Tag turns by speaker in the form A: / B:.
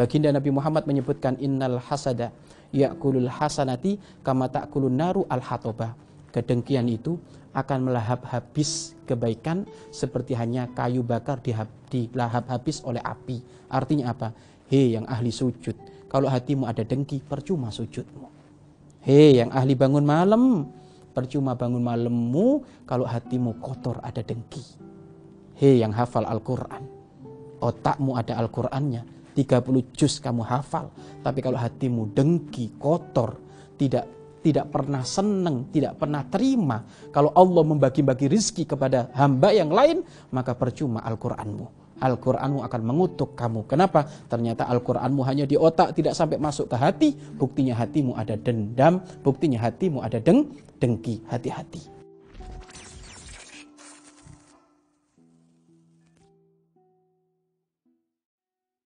A: Baginda Nabi Muhammad menyebutkan innal hasada yakulul hasanati kama ta'kulun naru al hatoba. Kedengkian itu akan melahap habis kebaikan seperti hanya kayu bakar dilahap habis oleh api. Artinya apa? Hei yang ahli sujud, kalau hatimu ada dengki, percuma sujudmu. Hei yang ahli bangun malam, percuma bangun malammu kalau hatimu kotor ada dengki. Hei yang hafal Al-Quran, otakmu ada Al-Qurannya, 30 juz kamu hafal, tapi kalau hatimu dengki, kotor, tidak tidak pernah senang, tidak pernah terima. Kalau Allah membagi-bagi rizki kepada hamba yang lain, maka percuma Al-Quranmu. Al-Quranmu akan mengutuk kamu. Kenapa? Ternyata Al-Quranmu hanya di otak, tidak sampai masuk ke hati. Buktinya hatimu ada dendam, buktinya hatimu ada deng, dengki, hati-hati.